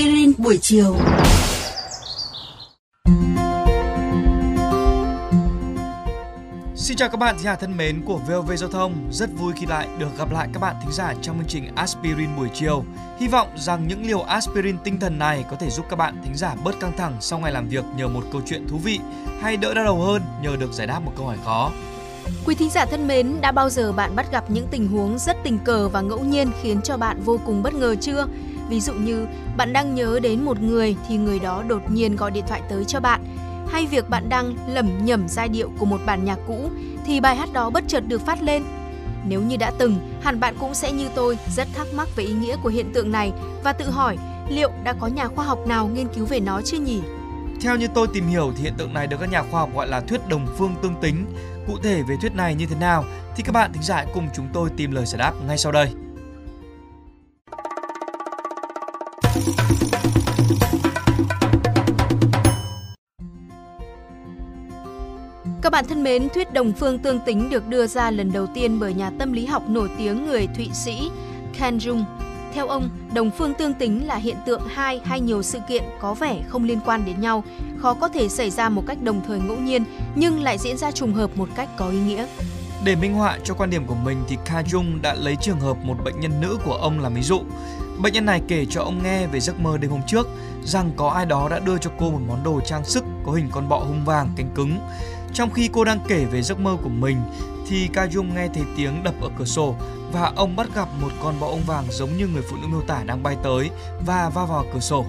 aspirin buổi chiều. Xin chào các bạn thính giả thân mến của VOV Giao thông. Rất vui khi lại được gặp lại các bạn thính giả trong chương trình Aspirin buổi chiều. Hy vọng rằng những liều aspirin tinh thần này có thể giúp các bạn thính giả bớt căng thẳng sau ngày làm việc nhờ một câu chuyện thú vị hay đỡ đau đầu hơn nhờ được giải đáp một câu hỏi khó. Quý thính giả thân mến, đã bao giờ bạn bắt gặp những tình huống rất tình cờ và ngẫu nhiên khiến cho bạn vô cùng bất ngờ chưa? Ví dụ như bạn đang nhớ đến một người thì người đó đột nhiên gọi điện thoại tới cho bạn hay việc bạn đang lẩm nhẩm giai điệu của một bản nhạc cũ thì bài hát đó bất chợt được phát lên. Nếu như đã từng, hẳn bạn cũng sẽ như tôi rất thắc mắc về ý nghĩa của hiện tượng này và tự hỏi liệu đã có nhà khoa học nào nghiên cứu về nó chưa nhỉ? Theo như tôi tìm hiểu thì hiện tượng này được các nhà khoa học gọi là thuyết đồng phương tương tính. Cụ thể về thuyết này như thế nào thì các bạn thính giả cùng chúng tôi tìm lời giải đáp ngay sau đây. Các bạn thân mến, thuyết đồng phương tương tính được đưa ra lần đầu tiên bởi nhà tâm lý học nổi tiếng người Thụy Sĩ Ken Jung. Theo ông, đồng phương tương tính là hiện tượng hai hay nhiều sự kiện có vẻ không liên quan đến nhau, khó có thể xảy ra một cách đồng thời ngẫu nhiên nhưng lại diễn ra trùng hợp một cách có ý nghĩa. Để minh họa cho quan điểm của mình thì Ka Jung đã lấy trường hợp một bệnh nhân nữ của ông làm ví dụ. Bệnh nhân này kể cho ông nghe về giấc mơ đêm hôm trước rằng có ai đó đã đưa cho cô một món đồ trang sức có hình con bọ hung vàng cánh cứng. Trong khi cô đang kể về giấc mơ của mình thì Ca Dung nghe thấy tiếng đập ở cửa sổ và ông bắt gặp một con bọ ông vàng giống như người phụ nữ miêu tả đang bay tới và va vào cửa sổ.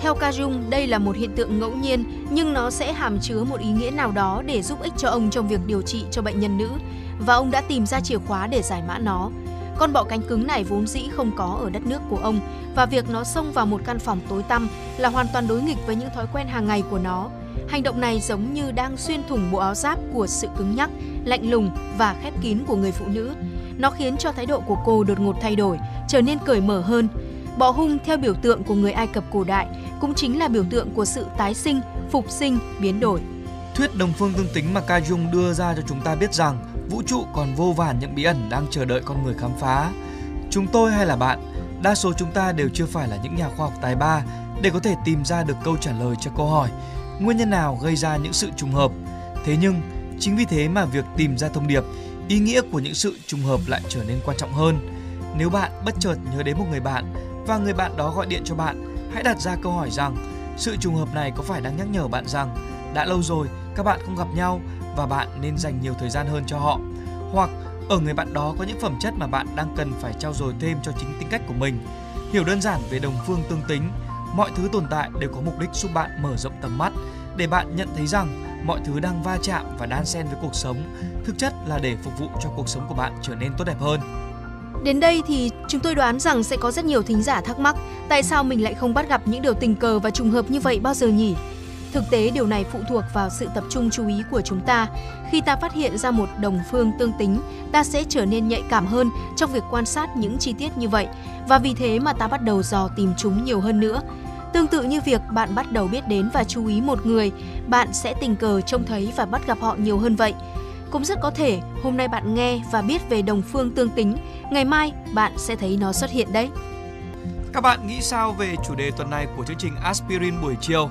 Theo Ca Dung, đây là một hiện tượng ngẫu nhiên nhưng nó sẽ hàm chứa một ý nghĩa nào đó để giúp ích cho ông trong việc điều trị cho bệnh nhân nữ và ông đã tìm ra chìa khóa để giải mã nó. Con bọ cánh cứng này vốn dĩ không có ở đất nước của ông và việc nó xông vào một căn phòng tối tăm là hoàn toàn đối nghịch với những thói quen hàng ngày của nó. Hành động này giống như đang xuyên thủng bộ áo giáp của sự cứng nhắc, lạnh lùng và khép kín của người phụ nữ. Nó khiến cho thái độ của cô đột ngột thay đổi, trở nên cởi mở hơn. Bọ hung theo biểu tượng của người Ai Cập cổ đại cũng chính là biểu tượng của sự tái sinh, phục sinh, biến đổi. Thuyết đồng phương tương tính mà Ca Jung đưa ra cho chúng ta biết rằng vũ trụ còn vô vàn những bí ẩn đang chờ đợi con người khám phá. Chúng tôi hay là bạn, đa số chúng ta đều chưa phải là những nhà khoa học tài ba để có thể tìm ra được câu trả lời cho câu hỏi nguyên nhân nào gây ra những sự trùng hợp. Thế nhưng, chính vì thế mà việc tìm ra thông điệp, ý nghĩa của những sự trùng hợp lại trở nên quan trọng hơn. Nếu bạn bất chợt nhớ đến một người bạn và người bạn đó gọi điện cho bạn, hãy đặt ra câu hỏi rằng sự trùng hợp này có phải đang nhắc nhở bạn rằng đã lâu rồi các bạn không gặp nhau và bạn nên dành nhiều thời gian hơn cho họ hoặc ở người bạn đó có những phẩm chất mà bạn đang cần phải trau dồi thêm cho chính tính cách của mình. Hiểu đơn giản về đồng phương tương tính, mọi thứ tồn tại đều có mục đích giúp bạn mở rộng tầm mắt để bạn nhận thấy rằng mọi thứ đang va chạm và đan xen với cuộc sống, thực chất là để phục vụ cho cuộc sống của bạn trở nên tốt đẹp hơn. Đến đây thì chúng tôi đoán rằng sẽ có rất nhiều thính giả thắc mắc tại sao mình lại không bắt gặp những điều tình cờ và trùng hợp như vậy bao giờ nhỉ? Thực tế điều này phụ thuộc vào sự tập trung chú ý của chúng ta. Khi ta phát hiện ra một đồng phương tương tính, ta sẽ trở nên nhạy cảm hơn trong việc quan sát những chi tiết như vậy và vì thế mà ta bắt đầu dò tìm chúng nhiều hơn nữa. Tương tự như việc bạn bắt đầu biết đến và chú ý một người, bạn sẽ tình cờ trông thấy và bắt gặp họ nhiều hơn vậy. Cũng rất có thể hôm nay bạn nghe và biết về đồng phương tương tính, ngày mai bạn sẽ thấy nó xuất hiện đấy. Các bạn nghĩ sao về chủ đề tuần này của chương trình Aspirin buổi chiều?